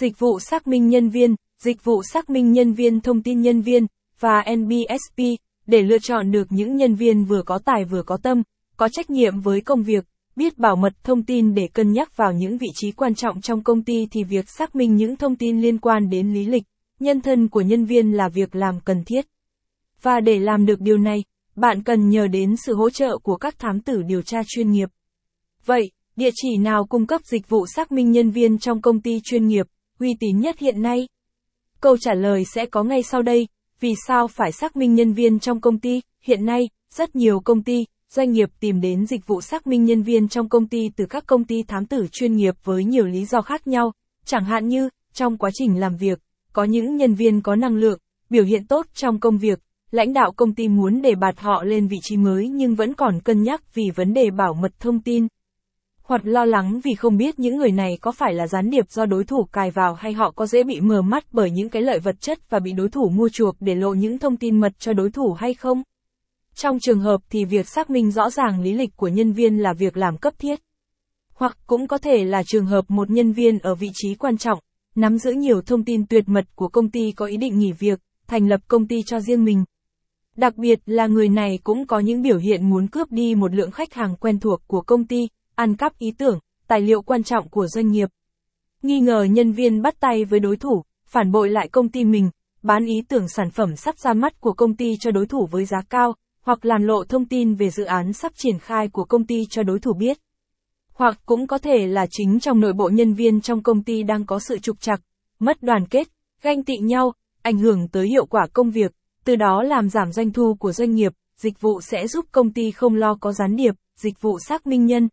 dịch vụ xác minh nhân viên, dịch vụ xác minh nhân viên thông tin nhân viên, và NBSP, để lựa chọn được những nhân viên vừa có tài vừa có tâm, có trách nhiệm với công việc, biết bảo mật thông tin để cân nhắc vào những vị trí quan trọng trong công ty thì việc xác minh những thông tin liên quan đến lý lịch, nhân thân của nhân viên là việc làm cần thiết. Và để làm được điều này, bạn cần nhờ đến sự hỗ trợ của các thám tử điều tra chuyên nghiệp. Vậy, địa chỉ nào cung cấp dịch vụ xác minh nhân viên trong công ty chuyên nghiệp, uy tín nhất hiện nay? Câu trả lời sẽ có ngay sau đây. Vì sao phải xác minh nhân viên trong công ty? Hiện nay, rất nhiều công ty, doanh nghiệp tìm đến dịch vụ xác minh nhân viên trong công ty từ các công ty thám tử chuyên nghiệp với nhiều lý do khác nhau, chẳng hạn như, trong quá trình làm việc, có những nhân viên có năng lượng, biểu hiện tốt trong công việc, lãnh đạo công ty muốn đề bạt họ lên vị trí mới nhưng vẫn còn cân nhắc vì vấn đề bảo mật thông tin. Hoặc lo lắng vì không biết những người này có phải là gián điệp do đối thủ cài vào hay họ có dễ bị mờ mắt bởi những cái lợi vật chất và bị đối thủ mua chuộc để lộ những thông tin mật cho đối thủ hay không. Trong trường hợp thì việc xác minh rõ ràng lý lịch của nhân viên là việc làm cấp thiết. Hoặc cũng có thể là trường hợp một nhân viên ở vị trí quan trọng, nắm giữ nhiều thông tin tuyệt mật của công ty có ý định nghỉ việc, thành lập công ty cho riêng mình. Đặc biệt là người này cũng có những biểu hiện muốn cướp đi một lượng khách hàng quen thuộc của công ty, ăn cắp ý tưởng, tài liệu quan trọng của doanh nghiệp. Nghi ngờ nhân viên bắt tay với đối thủ, phản bội lại công ty mình, bán ý tưởng sản phẩm sắp ra mắt của công ty cho đối thủ với giá cao, hoặc làm lộ thông tin về dự án sắp triển khai của công ty cho đối thủ biết. Hoặc cũng có thể là chính trong nội bộ nhân viên trong công ty đang có sự trục trặc, mất đoàn kết, ganh tị nhau, ảnh hưởng tới hiệu quả công việc, từ đó làm giảm doanh thu của doanh nghiệp, dịch vụ sẽ giúp công ty không lo có gián điệp, dịch vụ xác minh nhân,